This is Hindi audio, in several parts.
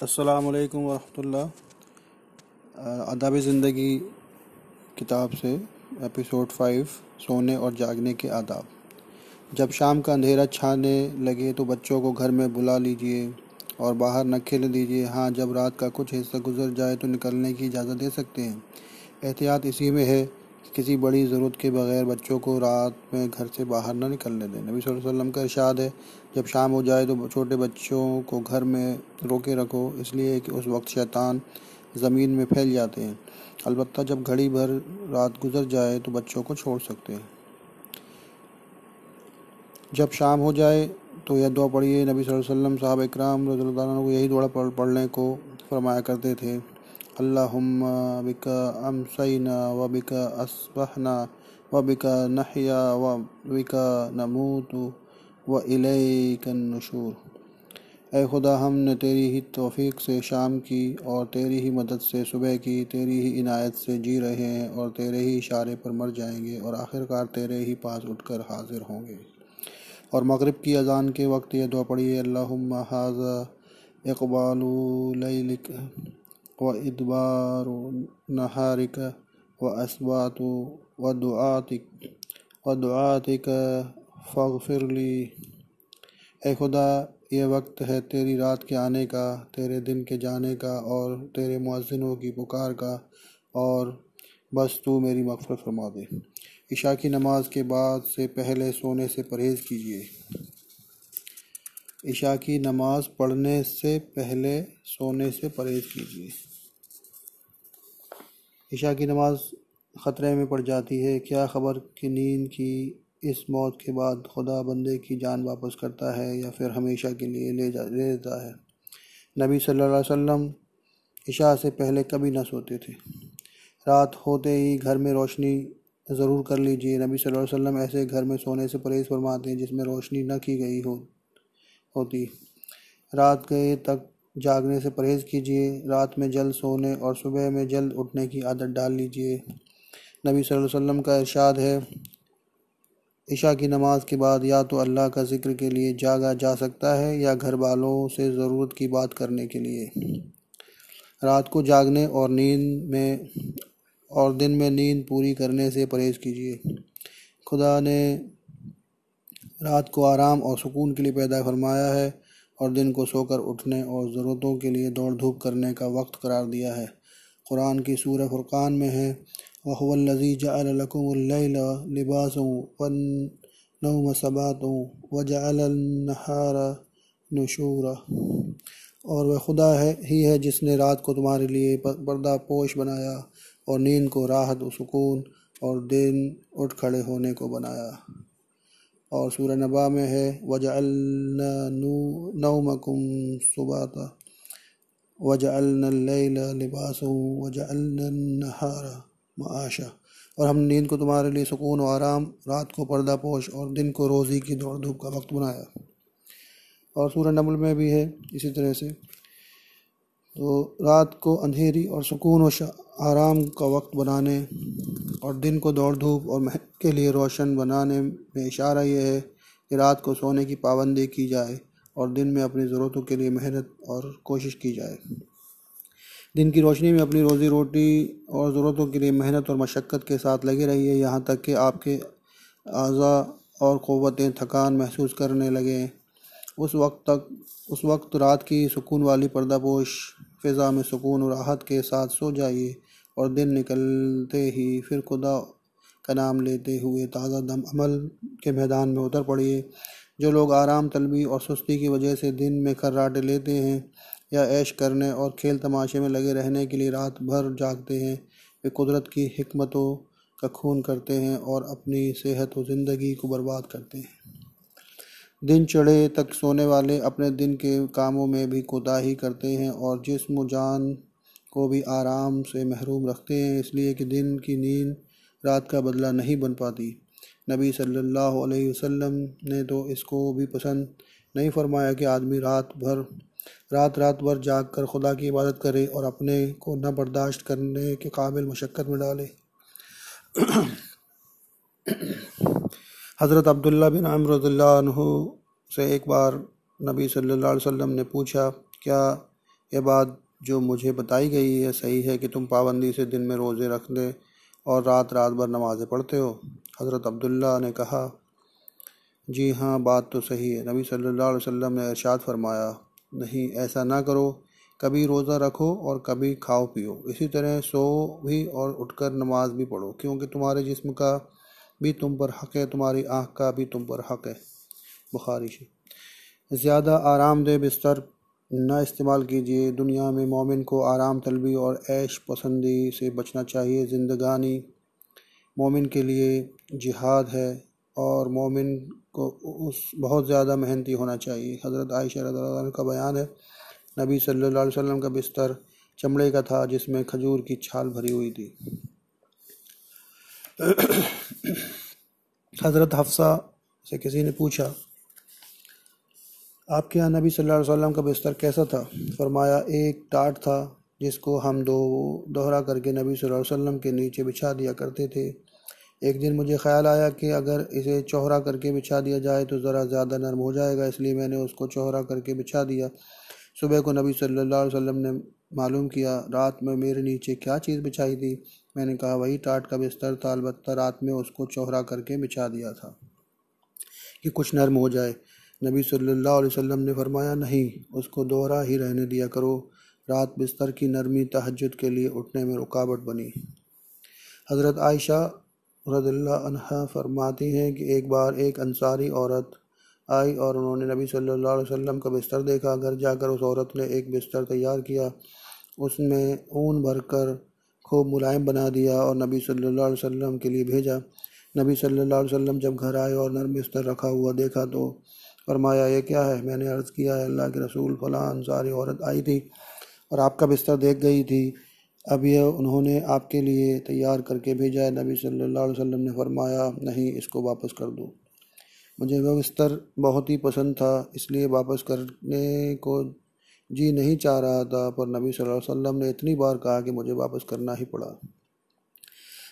असलकम वरहमतुल्लाह। अदब ज़िंदगी किताब से, एपिसोड फाइव, सोने और जागने के आदाब। जब शाम का अंधेरा छाने लगे तो बच्चों को घर में बुला लीजिए और बाहर न खेलने दीजिए। हाँ जब रात का कुछ हिस्सा गुजर जाए तो निकलने की इजाज़त दे सकते हैं। एहतियात इसी में है किसी बड़ी ज़रूरत के बगैर बच्चों को रात में घर से बाहर ना निकलने दें। नबी वसल्लम का इरशाद है, जब शाम हो जाए तो छोटे बच्चों को घर में रोके रखो, इसलिए कि उस वक्त शैतान ज़मीन में फैल जाते हैं। अलबत्त जब घड़ी भर रात गुजर जाए तो बच्चों को छोड़ सकते हैं। जब शाम हो जाए तो यह दुआ पढ़िए। नबी वसल्लम साहब इकराम को यही दुआ पढ़ने को फरमाया करते थे। व बिका असबहना व बिका नहिया व बिका नमूतु व नशूर ए खुदा, हमने तेरी ही तौफीक से शाम की और तेरी ही मदद से सुबह की, तेरी ही इनायत से जी रहे हैं और तेरे ही इशारे पर मर जाएँगे और आखिरकार तेरे ही पास उठकर हाजिर होंगे। और मगरिब की अजान के वक्त ये दुआ पढ़िए, अल्लाहुम्मा हाजा इकबालू व असबात व दुआतिक व दुआतिक फ़गफिरली ए खुदा, ये वक्त है तेरी रात के आने का, तेरे दिन के जाने का और तेरे मुअज्जिनों की पुकार का और बस तू मेरी मफ़रत फरमा दे। इशा की नमाज़ के बाद से पहले सोने से परहेज़ कीजिए। इशा की नमाज़ पढ़ने से पहले सोने से परहेज़ कीजिए। ईशा की नमाज़ ख़तरे में पड़ जाती है। क्या ख़बर कि नींद की इस मौत के बाद खुदा बंदे की जान वापस करता है या फिर हमेशा के लिए ले जा, ले लेता है? नबी सल्लल्लाहु अलैहि वसल्लम ईशा से पहले कभी ना सोते थे। रात होते ही घर में रोशनी ज़रूर कर लीजिए। नबी सल्लल्लाहु अलैहि वसल्लम ऐसे घर में सोने से परहेज़ फरमाते हैं जिसमें रोशनी न की गई हो, होती। रात गए तक जागने से परहेज़ कीजिए, रात में जल्द सोने और सुबह में जल्द उठने की आदत डाल लीजिए। नबी सल्लल्लाहु अलैहि वसल्लम का इरशाद है ईशा की नमाज़ के बाद या तो अल्लाह का ज़िक्र के लिए जागा जा सकता है या घर वालों से ज़रूरत की बात करने के लिए। रात को जागने और नींद में, और दिन में नींद पूरी करने से परहेज़ कीजिए। खुदा ने रात को आराम और सुकून के लिए पैदा फरमाया है। और दिन को सोकर उठने और ज़रूरतों के लिए दौड़ धूप करने का वक्त करार दिया है। कुरान की सूर फ़ुरक़ान में है, वहवल्लज़ी जअलकुमुल्लैल लिबासों वन नौम सबातों व जअलन्नहार नशूरा। और वह खुदा है, ही है जिसने रात को तुम्हारे लिए पर्दा पोश बनाया और नींद को राहत, सुकून और दिन उठ खड़े होने को बनाया। और सूर्य नबा में है वजअलनौमकुम सुबाता वजअलनल्लैल लिबासुम वजअलनन्नहारा माशा और हम नींद को तुम्हारे लिए सुकून और आराम, रात को पर्दा पोश और दिन को रोज़ी की दौड़ धूप का वक्त बनाया। और सूर्य नमल में भी है, इसी तरह से। तो रात को अंधेरी और सुकून और आराम का वक्त बनाने और दिन को दौड़ धूप और महक के लिए रोशन बनाने में इशारा यह है कि रात को सोने की पाबंदी की जाए और दिन में अपनी ज़रूरतों के लिए मेहनत और कोशिश की जाए। दिन की रोशनी में अपनी रोज़ी रोटी और ज़रूरतों के लिए मेहनत और मशक्क़त के साथ लगे रहिए। यहाँ तक कि आपके अज़ा और क़वतें थकान महसूस करने लगें। उस वक्त तक, उस वक्त रात की सुकून वाली पर्दापोश फ़िज़ा में सुकून और राहत के साथ सो जाइए और दिन निकलते ही फिर खुदा का नाम लेते हुए ताज़ा दम अमल के मैदान में उतर पड़िए। जो लोग आराम, तलबी और सुस्ती की वजह से दिन में खर्राटे लेते हैं या ऐश करने और खेल तमाशे में लगे रहने के लिए रात भर जागते हैं, वे कुदरत की हमतों का खून करते हैं और अपनी सेहत व ज़िंदगी को बर्बाद करते हैं। दिन चढ़े तक सोने वाले अपने दिन के कामों में भी कोताही करते हैं और जिसम जान को भी आराम से महरूम रखते हैं, इसलिए कि दिन की नींद रात का बदला नहीं बन पाती। नबी सल्लल्लाहु अलैहि वसल्लम ने तो इसको भी पसंद नहीं फरमाया कि आदमी रात भर, रात रात भर जाग कर खुदा की इबादत करे और अपने को न बर्दाश्त करने के काबिल मशक्क़त में डाले। हज़रत अब्दुल्ला बिन अमरदल्ला से एक बार नबी सल्लल्लाहु अलैहि वसल्लम ने पूछा, क्या यह बात जो मुझे बताई गई है सही है कि तुम पाबंदी से दिन में रोज़े रख दे और रात रात भर नमाज़ें पढ़ते हो? हज़रत अब्दुल्ला ने कहा, जी हाँ बात तो सही है। नबी सल्लल्लाहु अलैहि वसल्लम ने इरशाद फरमाया, नहीं, ऐसा ना करो। कभी रोज़ा रखो और कभी खाओ पियो इसी तरह सो भी और उठकर नमाज़ भी पढ़ो, क्योंकि तुम्हारे जिस्म का भी तुम पर हक है, तुम्हारी आँख का भी तुम पर हक है। बुखारी ज़्यादा आरामदेह बिस्तर न इस्तेमाल कीजिए। दुनिया में मोमिन को आराम, तलबी और ऐश पसंदी से बचना चाहिए। ज़िंदगानी मोमिन के लिए जिहाद है और मोमिन को उस बहुत ज़्यादा मेहनती होना चाहिए। हज़रत आयशा रज़ी का बयान है, नबी सल्लल्लाहु अलैहि वसल्लम का बिस्तर चमड़े का था, जिसमें खजूर की छाल भरी हुई थी। हज़रत हफ्सा से किसी ने पूछा, आपके यहाँ नबी सल्लल्लाहु अलैहि वसल्लम का बिस्तर कैसा था? फरमाया, एक टाट था जिसको हम दो, दोहरा करके नबी सल्लल्लाहु अलैहि वसल्लम के नीचे बिछा दिया करते थे। एक दिन मुझे ख्याल आया कि अगर इसे चौहरा करके बिछा दिया जाए तो ज़रा ज़्यादा नरम हो जाएगा, इसलिए मैंने उसको चौहरा करके बिछा दिया। सुबह को नबी सल्लल्लाहु अलैहि वसल्लम ने मालूम किया, रात में मेरे नीचे क्या चीज़ बिछाई थी? मैंने कहा, वही टाट का बिस्तर था अलबत्ता रात में उसको चौहरा करके बिछा दिया था कि कुछ नरम हो जाए। नबी सल्लल्लाहु अलैहि वसल्लम ने फरमाया, नहीं, उसको दोहरा ही रहने दिया करो। रात बिस्तर की नरमी तहजद के लिए उठने में रुकावट बनी। हज़रत आयशा रज़ल्ला फरमाती हैं कि एक बार एक अंसारी औरत आई और उन्होंने नबी सल्लल्लाहु अलैहि वसल्लम का बिस्तर देखा। घर जाकर उस औरत ने एक बिस्तर तैयार किया। उसमें ऊन भरकर खूब मुलायम बना दिया और नबी सल्लल्लाहु अलैहि वसल्लम के लिए भेजा। नबी सल्लल्लाहु अलैहि वसल्लम जब घर आए और नरम बिस्तर रखा हुआ देखा तो फरमाया, ये क्या है? मैंने अर्ज़ किया है, अल्लाह के रसूल फ़लाँ अंसारी औरत आई थी और आपका बिस्तर देख गई थी। अब यह उन्होंने आपके लिए तैयार करके भेजा है। नबी सल्लल्लाहु अलैहि वसल्लम ने फरमाया, नहीं, इसको वापस कर दो। मुझे वह बिस्तर बहुत ही पसंद था, इसलिए वापस करने को जी नहीं चाह रहा था, पर नबी सल्लल्लाहु अलैहि वसल्लम ने इतनी बार कहा कि मुझे वापस करना ही पड़ा।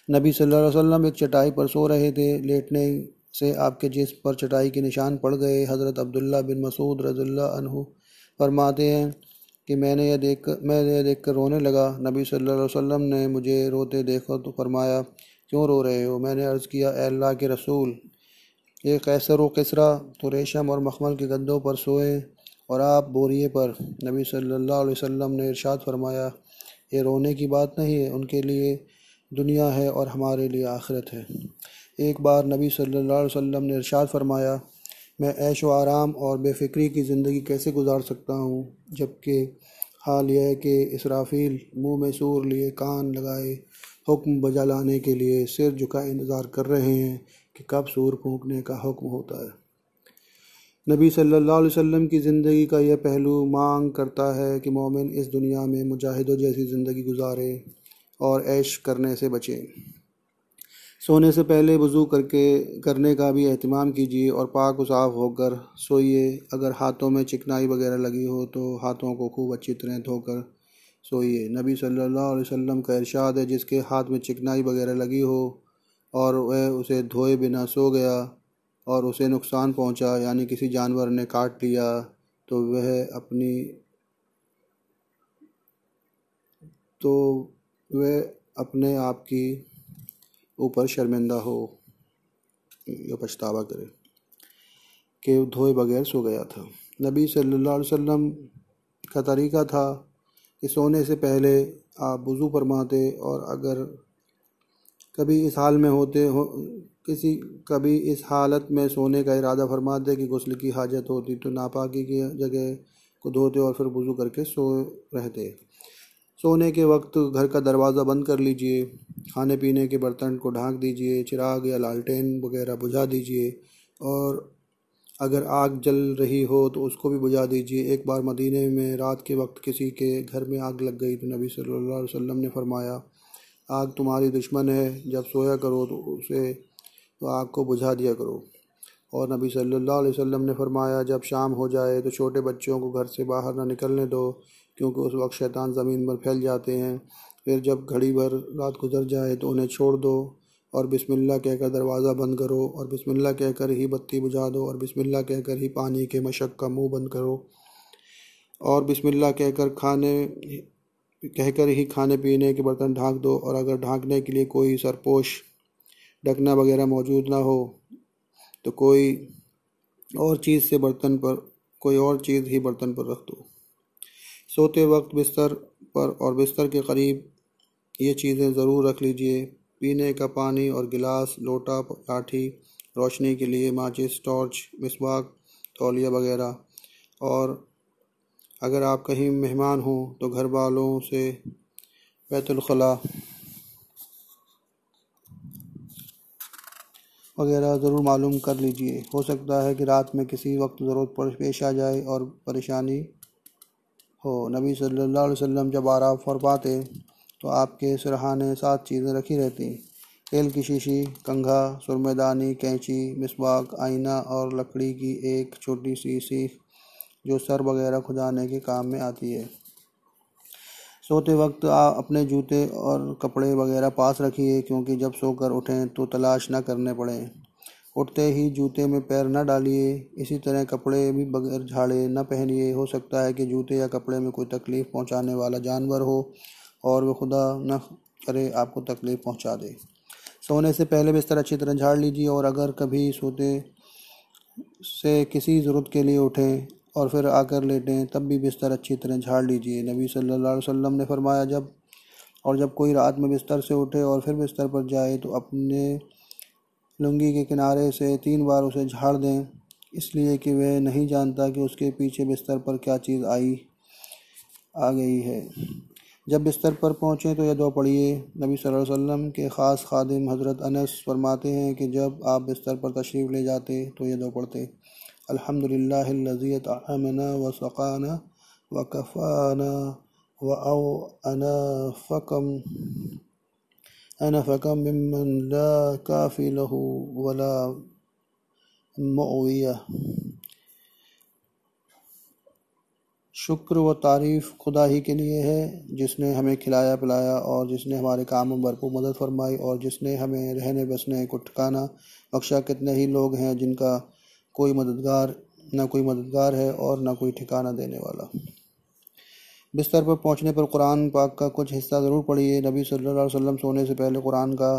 नबी सल्लल्लाहु अलैहि वसल्लम एक चटाई पर सो रहे थे। लेटने से आपके जिस पर चटाई के निशान पड़ गए, हज़रत अब्दुल्ला बिन मसूद रज़ल्ला अनहु फरमाते हैं कि मैंने यह देख कर मैं यह देख कर रोने लगा। नबी सल्लल्लाहु अलैहि वसल्लम ने मुझे रोते देखा तो फरमाया, क्यों रो रहे हो? मैंने अर्ज़ किया अल्लाह के रसूल, ये कैसर व कसरा तो रेशम और मखमल के गंदों पर सोए। और आप बोरिए पर नबी सल्लल्लाहु अलैहि वसल्लम ने इरशाद फरमाया, ये रोने की बात नहीं है, उनके लिए दुनिया है और हमारे लिए आखिरत है। एक बार नबी सल्लल्लाहु अलैहि वसल्लम ने इरशाद फरमाया, मैं ऐश व आराम और बेफ़िक्री की ज़िंदगी कैसे गुजार सकता हूँ, जबकि हाल यह है कि इसराफील मुँह में सूर लिए, कान लगाए, हुक्म बजा लाने के लिए सिर झुका इंतज़ार कर रहे हैं कि कब सूर फूंकने का हुक्म होता है। नबी सल्लल्लाहु अलैहि वसल्लम की ज़िंदगी का यह पहलू मांग करता है कि मोमिन इस दुनिया में मुजाहिदों जैसी ज़िंदगी गुजारे और ऐश करने से बचे। सोने से पहले वज़ू करके, करने का भी अहतमाम कीजिए और पाक साफ़ होकर सोइए। अगर हाथों में चिकनाई वगैरह लगी हो तो हाथों को खूब अच्छी तरह धोकर सोइए। नबी सल्लल्लाहु अलैहि वसल्लम का इरशाद है, जिसके हाथ में चिकनाई वगैरह लगी हो और वह उसे धोए बिना सो गया और उसे नुकसान पहुँचा, यानी किसी जानवर ने काट लिया तो वह अपनी तो वह अपने आप की ऊपर शर्मिंदा हो, या पछतावा करे, कि धोए बगैर सो गया था। नबी सल्लल्लाहु अलैहि वसल्लम का तरीका था कि सोने से पहले आप वज़ू फरमाते और अगर कभी इस हाल में होते हो, किसी, कभी इस हालत में सोने का इरादा फरमाते कि गसल की हाजत होती तो नापाकी की जगह को धोते और फिर वज़ू करके सो रहते। सोने के वक्त घर का दरवाज़ा बंद कर लीजिए, खाने पीने के बर्तन को ढाँक दीजिए, चिराग या लालटेन वगैरह बुझा दीजिए और अगर आग जल रही हो तो उसको भी बुझा दीजिए। एक बार मदीने में रात के वक्त किसी के घर में आग लग गई तो नबी सल्लल्लाहु अलैहि वसल्लम ने फरमाया आग तुम्हारी दुश्मन है, जब सोया करो तो उसे तो आग को बुझा दिया करो। और नबी सल्लल्लाहु अलैहि वसल्लम ने फरमाया, जब शाम हो जाए तो छोटे बच्चों को घर से बाहर ना निकलने दो, क्योंकि उस वक्त शैतान ज़मीन पर फैल जाते हैं। फिर जब घड़ी भर रात गुजर जाए तो उन्हें छोड़ दो और बिस्मिल्लाह कहकर दरवाज़ा बंद करो और बिस्मिल्लाह कहकर ही बत्ती बुझा दो और बिस्मिल्लाह कहकर ही पानी के मशक का मुँह बंद करो। और बिस्मिल्लाह कहकर खाने कहकर ही खाने पीने के बर्तन ढाँक दो और अगर ढाँकने के लिए कोई सरपोश, ढकना वगैरह मौजूद ना हो तो कोई और चीज़ से बर्तन पर, कोई और चीज़ ही बर्तन पर रख दो। सोते वक्त बिस्तर पर और बिस्तर के करीब ये चीज़ें ज़रूर रख लीजिए। पीने का पानी और गिलास, लोटा, लाठी, रोशनी के लिए माचिस, टॉर्च मिसवाक तौलिया वगैरह और अगर आप कहीं मेहमान हो तो घर वालों से बैतुलखला वगैरह ज़रूर मालूम कर लीजिए। हो सकता है कि रात में किसी वक्त ज़रूरत पर पेश आ जाए और परेशानी हो। नबी सल्लल्लाहु अलैहि वसल्लम जब आराम फरमाते तो आपके सरहाने सात चीज़ें रखी रहती। तेल की शीशी, कंघा, सुरमेदानी, कैंची मिसवाक आईना और लकड़ी की एक छोटी सी सीख जो सर वगैरह खुदाने के काम में आती है। सोते वक्त आप अपने जूते और कपड़े वगैरह पास रखिए, क्योंकि जब सोकर उठें तो तलाश न करने पड़े। उठते ही जूते में पैर न डालिए, इसी तरह कपड़े भी बगैर झाड़े ना पहनिए। हो सकता है कि जूते या कपड़े में कोई तकलीफ़ पहुँचाने वाला जानवर हो और वह खुदा न करे आपको तकलीफ़ पहुँचा दे। सोने से पहले बिस्तर अच्छी तरह झाड़ लीजिए और अगर कभी सोते से किसी ज़रूरत के लिए उठें और फिर आकर लेटें तब भी बिस्तर अच्छी तरह झाड़ लीजिए। नबी सल्लल्लाहु अलैहि वसल्लम ने फरमाया, जब, और जब कोई रात में बिस्तर से उठे और फिर बिस्तर पर जाए तो अपने लुंगी के किनारे से तीन बार उसे झाड़ दें, इसलिए कि वह नहीं जानता कि उसके पीछे बिस्तर पर क्या चीज़ आई, आ गई है। जब बिस्तर पर पहुँचें तो यह दो पढ़िए नबी सल्लल्लाहु अलैहि वसल्लम के ख़ास खादिम हज़रत अनस फरमाते हैं कि जब आप बिस्तर पर तशरीफ़ ले जाते तो यह दो पढ़ते अल्हम्दुलिल्लाहिल्लज़ी अतअमना व सक़ाना व कफ़ाना व अना फ़कम अना फ़कम मिम्मन ला काफ़ी लहू वला मुअविया शुक्र व तारीफ़ खुदा ही के लिए है, जिसने हमें खिलाया पिलाया और जिसने हमारे काम में भरपूर मदद फरमाई और जिसने हमें रहने बसने को ठिकाना, बख्शा कितने ही लोग हैं जिनका कोई मददगार, न कोई मददगार है और ना कोई ठिकाना देने वाला। बिस्तर पर पहुँचने पर कुरान पाक का कुछ हिस्सा ज़रूर पढ़िए। नबी सल्लल्लाहु अलैहि वसल्लम सोने से पहले कुरान का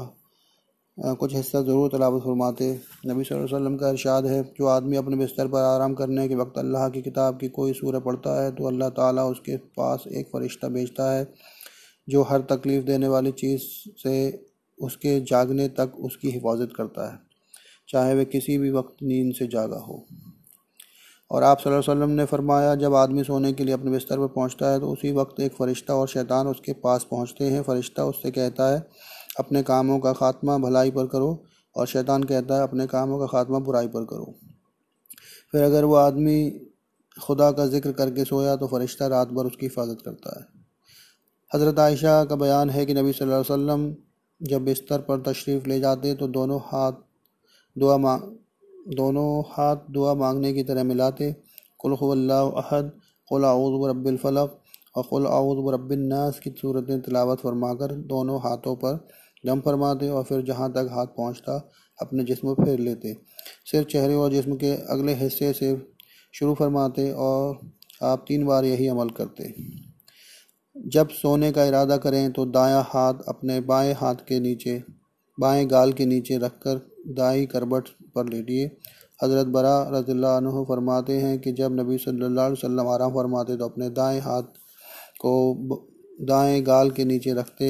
कुछ हिस्सा ज़रूर तलावत फरमाते। नबी सल्लल्लाहु अलैहि वसल्लम का इरशाद है, जो आदमी अपने बिस्तर पर आराम करने के वक्त अल्लाह की किताब की कोई सूरह पढ़ता है तो अल्लाह ताला उसके पास एक फ़रिश्ता भेजता है, जो हर तकलीफ़ देने वाली चीज़ से उसके जागने तक उसकी हिफाजत करता है। चाहे वह किसी भी वक्त नींद से जागा हो। और आप सल्लल्लाहु अलैहि वसल्लम ने फरमाया, जब आदमी सोने के लिए अपने बिस्तर पर पहुँचता है तो उसी वक्त एक फ़रिश्ता और शैतान उसके पास पहुँचते हैं। फ़रिश्ता उससे कहता है, अपने कामों का ख़ात्मा भलाई पर करो। और शैतान कहता है, अपने कामों का ख़ात्मा बुराई पर करो। फिर अगर वह आदमी खुदा का ज़िक्र करके सोया तो फ़रिश्ता रात भर उसकी हिफाजत करता है। हज़रत आयशा का बयान है कि नबी सल्लल्लाहु अलैहि वसल्लम जब बिस्तर पर तशरीफ़ ले जाते तो दोनों हाथ दुआ मांग दोनों हाथ दुआ मांगने की तरह मिलाते। कुल अहद, कुल रब्बिलफ़लक और कुल रब्बिन्नास की सूरतें तिलावत फरमाकर दोनों हाथों पर दम फरमाते और फिर जहाँ तक हाथ पहुँचता, अपने जिस्म फेर लेते। सिर चेहरे और जिस्म के अगले हिस्से से शुरू फरमाते और आप तीन बार यही अमल करते। जब सोने का इरादा करें तो दायां हाथ अपने बाएँ हाथ के नीचे, बाएँ गाल के नीचे रखकर दाई करबट पर लेटिए हज़रत बरा रज़ील्ला फरमाते हैं कि जब नबी सल्लल्लाहु अलैहि वसल्लम आराम फरमाते तो अपने दाएँ हाथ को दाएँ गाल के नीचे रखते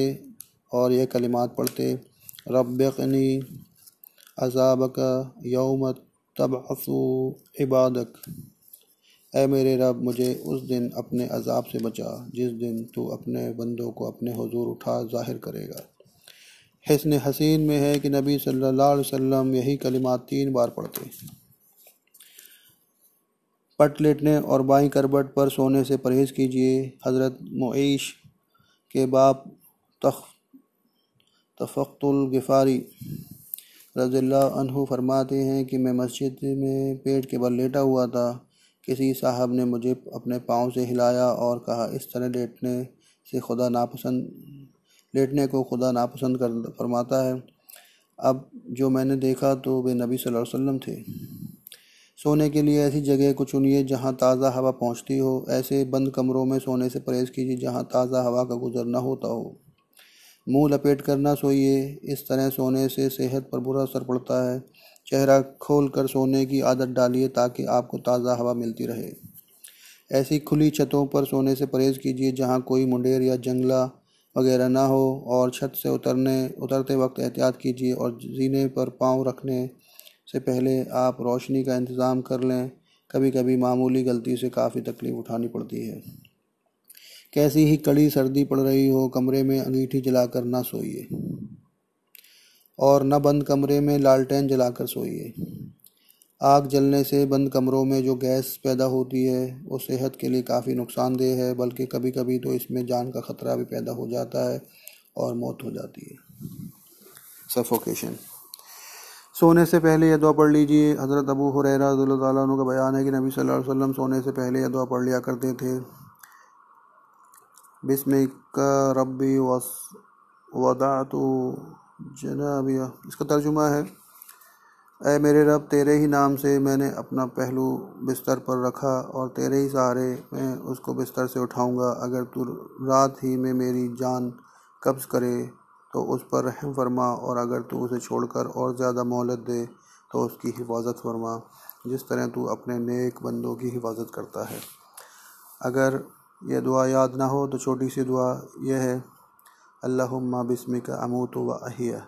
और यह कलिमात पढ़ते रब्बनी अजाबक यौम तबअसु इबादक। ए मेरे रब, मुझे उस दिन अपने अजाब से बचा, जिस दिन तू अपने बंदों को अपने हुजूर उठा ज़ाहिर करेगा। हसन हसीन में है कि नबी सल्लल्लाहु अलैहि वसल्लम यही कलिमात तीन बार पढ़ते। पट लेटने और बाई करबट पर सोने से परहेज़ कीजिए। हज़रत मुईश के बाप तख तफ़ुलगफ़ारी रज़ील्ला अनहु फरमाते हैं कि मैं मस्जिद में पेट के बल लेटा हुआ था। किसी साहब ने मुझे अपने पाँव से हिलाया और कहा, इस तरह लेटने से खुदा नापसंद लेटने को खुदा नापसंद कर, फरमाता है। अब जो मैंने देखा तो वे नबी सल्लल्लाहु अलैहि वसल्लम थे। सोने के लिए ऐसी जगह को चुनिए जहाँ ताज़ा हवा पहुँचती हो। ऐसे बंद कमरों में सोने से परहेज़ कीजिए जहाँ ताज़ा हवा का गुजरना होता हो। मुँह लपेट कर ना सोइए। इस तरह सोने से सेहत पर बुरा असर पड़ता है। चेहरा खोल कर सोने की आदत डालिए ताकि आपको ताज़ा हवा मिलती रहे। ऐसी खुली छतों पर सोने से परहेज़ कीजिए जहाँ कोई मुंडेर या जंगला वगैरह ना हो और छत से उतरने, उतरते वक्त एहतियात कीजिए और जीने पर पाँव रखने से पहले आप रोशनी का इंतज़ाम कर लें। कभी कभी मामूली गलती से काफ़ी तकलीफ़ उठानी पड़ती है। कैसी ही कड़ी सर्दी पड़ रही हो, कमरे में अंगीठी जलाकर ना सोइए। और न बंद कमरे में लालटेन जलाकर सोइए। आग जलने से बंद कमरों में जो गैस पैदा होती है, वो सेहत के लिए काफ़ी नुकसानदेह है, बल्कि कभी कभी तो इसमें जान का ख़तरा भी पैदा हो जाता है और मौत हो जाती है। सफोकेशन सोने से पहले दुआ पढ़ लीजिए। हज़रत अबू हुरैरा का बयान है कि नबी सल्लल्लाहु अलैहि वसल्लम सोने से पहले दुआ पढ़ लिया करते थे। बिस्मिक रब्बी वस, वदातु जनाबिया। इसका तर्जुमा है ऐ मेरे रब, तेरे ही नाम से मैंने अपना पहलू बिस्तर पर रखा और तेरे ही सहारे मैं उसको बिस्तर से उठाऊँगा। अगर तू रात ही में मेरी जान कब्ज़ करे तो उस पर रहम फरमा और अगर तू उसे छोड़कर और ज़्यादा मोहलत दे तो उसकी हिफाजत फरमा, जिस तरह तू अपने नेक बंदों की हिफाजत करता है। अगर यह दुआ याद ना हो तो छोटी सी दुआ यह है, अल्लाहुम्मा बिस्मिका अमूत व अहिया।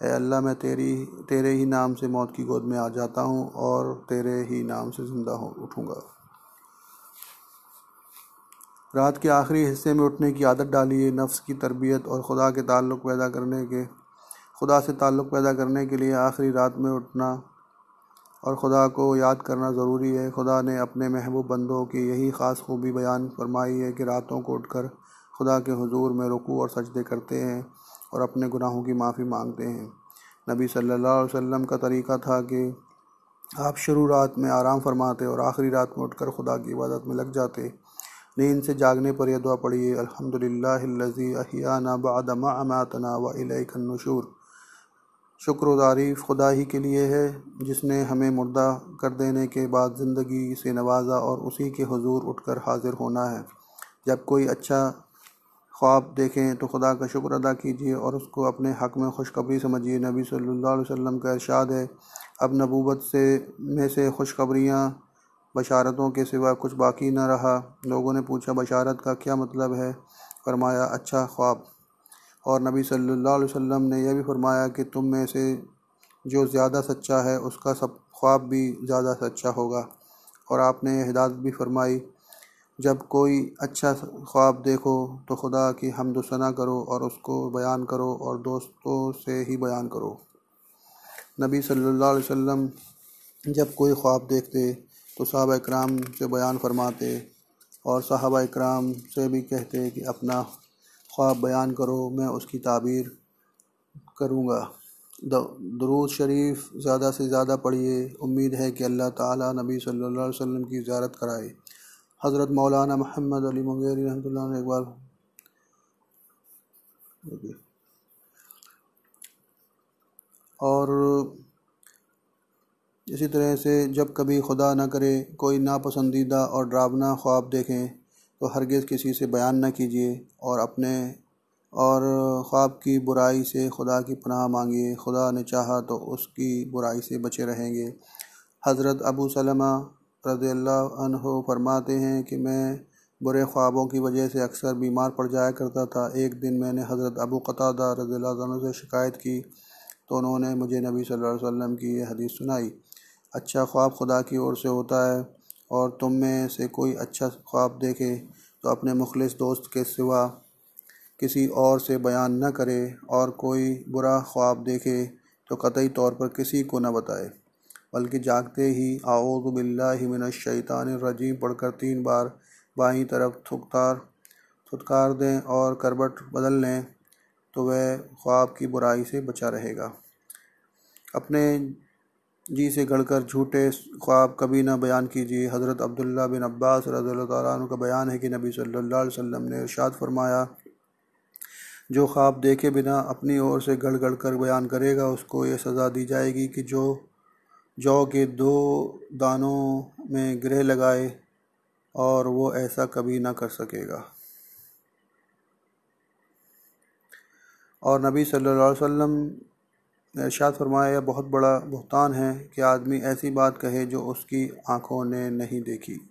अल्लाह, मैं तेरी, तेरे ही नाम से मौत की गोद में आ जाता हूँ और तेरे ही नाम से ज़िंदा हो, उठूँगा। रात के आखिरी हिस्से में उठने की आदत डालिए नफ्स की तरबियत और ख़ुदा के ताल्लुक़ पैदा करने के, खुदा से ताल्लुक़ पैदा करने के लिए आखिरी रात में उठना और ख़ुदा को याद करना ज़रूरी है। खुदा ने अपने महबूब बंदों की यही ख़ास खूबी बयान फरमाई है कि रातों को उठकर खुदा के हुजूर में रुकू और सजदे करते हैं। और अपने गुनाहों की माफ़ी मांगते हैं। नबी सल्लल्लाहु अलैहि वसल्लम का तरीक़ा था कि आप शुरू रात में आराम फरमाते और आखिरी रात में उठकर खुदा की इबादत में लग जाते। नींद से जागने पर यह दुआ पढ़िए अल्हम्दुलिल्लाहिल्लज़ी अहियाना बअदमा अमातना व इलैकन्नुशूर शुक्र तारीफ़ खुदा ही के लिए है, जिसने हमें मुर्दा कर देने के बाद ज़िंदगी से नवाजा और उसी के हुजूर उठकर हाज़िर होना है। जब कोई अच्छा ख्वाब देखें तो खुदा का शुक्र अदा कीजिए और उसको अपने हक़ में खुशखबरी समझिए। नबी सल्लल्लाहु अलैहि वसल्लम का इरशाद है, अब नबूबत से, में से खुशखबरियाँ, बशारतों के सिवा कुछ बाकी न रहा। लोगों ने पूछा, बशारत का क्या मतलब है? फरमाया अच्छा ख्वाब। और नबी सल्लल्लाहु अलैहि वसल्लम ने यह भी फरमाया कि तुम में से जो ज़्यादा सच्चा है, उसका सब ख्वाब भी ज़्यादा सच्चा होगा। और आपने हिदायत भी फरमाई जब कोई अच्छा ख्वाब देखो तो खुदा की हमदसना करो और उसको बयान करो और दोस्तों से ही बयान करो। नबी सल्लल्लाहु अलैहि वसल्लम जब कोई ख्वाब देखते तो साहब इक्राम से बयान फरमाते और साहब इक्राम से भी कहते कि अपना ख्वाब बयान करो, मैं उसकी ताबीर करूँगा। दरूद शरीफ ज़्यादा से ज़्यादा पढ़िए, उम्मीद है कि अल्लाह ताला नबी सल्लल्लाहु अलैहि वसल्लम की ज़्यारत कराए। हज़रत मौलाना मोहम्मद अली मंगेरी रहमत ने एक बार और इसी तरह से जब कभी खुदा न करे, कोई नापसंदीदा और ड्रावना ख्वाब देखें तो हरगिज़ किसी से बयान न कीजिए और अपने और ख्वाब की बुराई से खुदा की पनाह मांगिए। खुदा ने चाहा तो उसकी बुराई से बचे रहेंगे। हज़रत अबू सलमा रज़ी अल्लाह फरमाते हैं कि मैं बुरे ख्वाबों की वजह से अक्सर बीमार पड़ जाया करता था। एक दिन मैंने हज़रत अबू कतादा रज़ी से शिकायत की तो उन्होंने मुझे नबी सल्लल्लाहु अलैहि वसल्लम की यह हदीस सुनाई। अच्छा ख्वाब खुदा की ओर से होता है और तुम में से कोई अच्छा ख्वाब देखे तो अपने मुखलिस दोस्त के सिवा किसी और से बयान न करे और कोई बुरा ख्वाब देखे तो कतई तौर पर किसी को न बताए। बल्कि जागते ही रजीम पढ़कर तीन बार बाईं तरफ़ थुकतार, थुतकार दें और करबट बदल लें तो वह ख्वाब की बुराई से बचा रहेगा। अपने जी से गढ़कर झूठे ख्वाब कभी ना बयान कीजिए। हज़रत अब्दुल्ला बिन अब्बास रज़ी का बयान है कि नबी सल्लल्लाहु अलैहि वसल्लम ने इरशाद फरमाया, जो ख्वाब देखे बिना अपनी ओर से गढ़ गढ़ कर बयान करेगा, उसको ये सज़ा दी जाएगी कि जो जौ के दो दानों में ग्रह लगाए और वो ऐसा कभी ना कर सकेगा। और नबी सल्लल्लाहु अलैहि वसल्लम ने इरशाद फरमाया बहुत बड़ा बुहतान है कि आदमी ऐसी बात कहे जो उसकी आँखों ने नहीं देखी।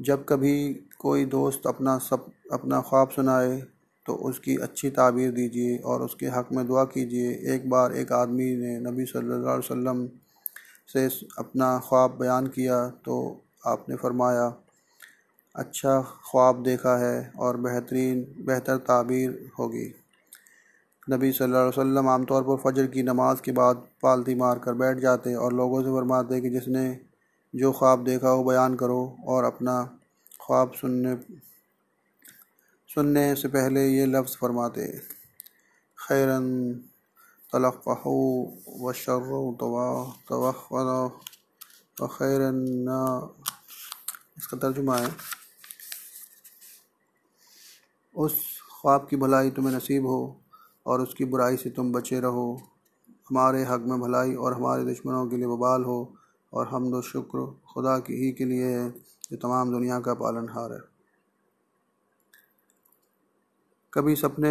जब कभी कोई दोस्त अपना सब, अपना ख्वाब सुनाए तो उसकी अच्छी ताबीर दीजिए और उसके हक़ में दुआ कीजिए। एक बार एक आदमी ने नबी सल्लल्लाहु अलैहि वसल्लम से अपना ख्वाब बयान किया तो आपने फरमाया अच्छा ख्वाब देखा है और बेहतरीन, बेहतर ताबीर होगी। नबी सल्लल्लाहु अलैहि वसल्लम आमतौर पर फ़जर की नमाज़ के बाद पालती मार कर बैठ जाते और लोगों से फरमाते कि जिसने जो ख्वाब देखा हो बयान करो और अपना ख्वाब सुनने सुनने से पहले ये लफ्ज़ फरमाते, खैरन तलफ़ू व शर्र व खैरन इसका तर्जुमा है, उस ख्वाब की भलाई तुम्हें नसीब हो और उसकी बुराई से तुम बचे रहो। हमारे हक में भलाई और हमारे दुश्मनों के लिए बबाल हो और हम दो शुक्र खुदा की ही के लिए है, जो तमाम दुनिया का पालनहार है। कभी सपने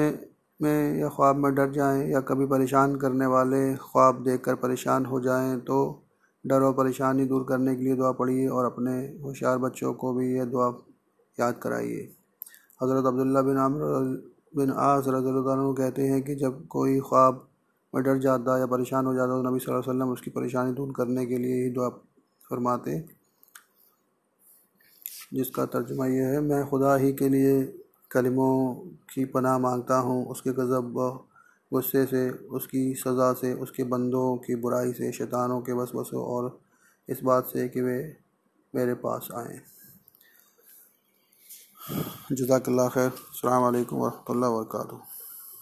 में या ख्वाब में डर जाएँ या कभी परेशान करने वाले ख्वाब देखकर परेशान हो जाएँ तो डर और परेशानी दूर करने के लिए दुआ पढ़िए और अपने होशियार बच्चों को भी यह दुआ याद कराइए। हज़रत अब्दुल्ला बिन आमर बिन आस रज़ी कहते हैं कि जब कोई ख्वाब में डर जाता या परेशान हो जाता तो नबी सल्लल्लाहु अलैहि वसल्लम उसकी परेशानी दूर करने के लिए ही दुआ फरमाते। जिसका तर्जुमा यह है, मैं खुदा ही के लिए कलमों की पनाह माँगता हूँ। उसके गज़ब गुस्से से, उसकी सज़ा से, उसके बंदों की बुराई से, शैतानों के बस बसों और इस बात से कि वे मेरे पास आए। जजाकल्ला खैर। अल्लाम वरहमल वर्का